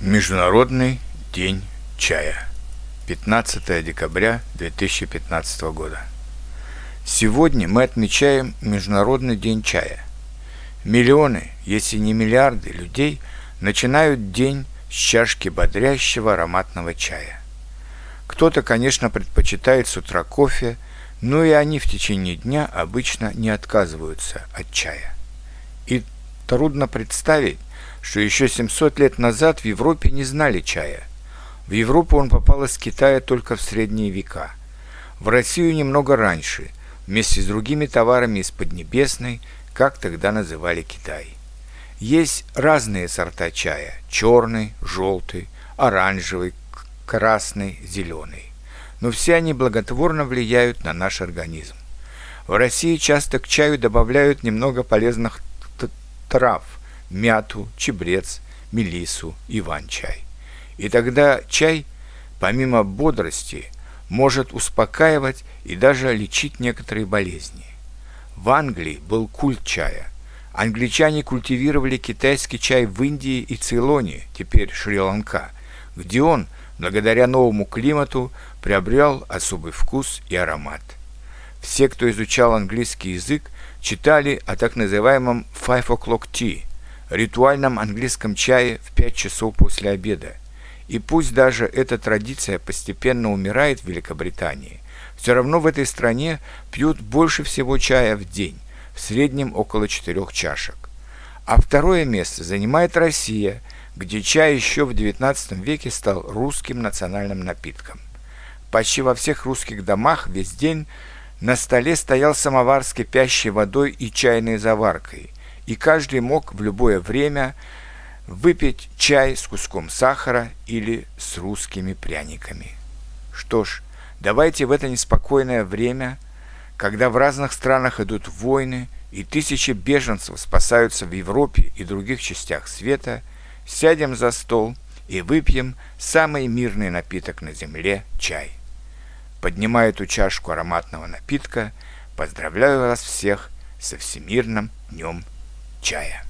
Международный день чая. 15 декабря 2015 года. Сегодня мы отмечаем Международный день чая. Миллионы, если не миллиарды людей начинают день с чашки бодрящего ароматного чая. Кто-то, конечно, предпочитает с утра кофе, но и они в течение дня обычно не отказываются от чая. И трудно представить, что еще 700 лет назад в Европе не знали чая. В Европу он попал из Китая только в средние века. В Россию немного раньше, вместе с другими товарами из Поднебесной, как тогда называли Китай. Есть разные сорта чая – черный, желтый, оранжевый, красный, зеленый. Но все они благотворно влияют на наш организм. В России часто к чаю добавляют немного полезных трав – мяту, чебрец, мелису, иван-чай. И тогда чай, помимо бодрости, может успокаивать и даже лечить некоторые болезни. В Англии был культ чая. Англичане культивировали китайский чай в Индии и Цейлоне, теперь Шри-Ланка, где он, благодаря новому климату, приобрел особый вкус и аромат. Все, кто изучал английский язык, читали о так называемом «five o'clock tea», ритуальном английском чае в 5 часов после обеда. И пусть даже эта традиция постепенно умирает в Великобритании, все равно в этой стране пьют больше всего чая в день, в среднем около 4 чашек. А второе место занимает Россия, где чай еще в XIX веке стал русским национальным напитком. Почти во всех русских домах весь день на столе стоял самовар с кипящей водой и чайной заваркой – и каждый мог в любое время выпить чай с куском сахара или с русскими пряниками. Что ж, давайте в это неспокойное время, когда в разных странах идут войны и тысячи беженцев спасаются в Европе и других частях света, сядем за стол и выпьем самый мирный напиток на земле – чай. Поднимая эту чашку ароматного напитка, поздравляю вас всех со Всемирным днем чая.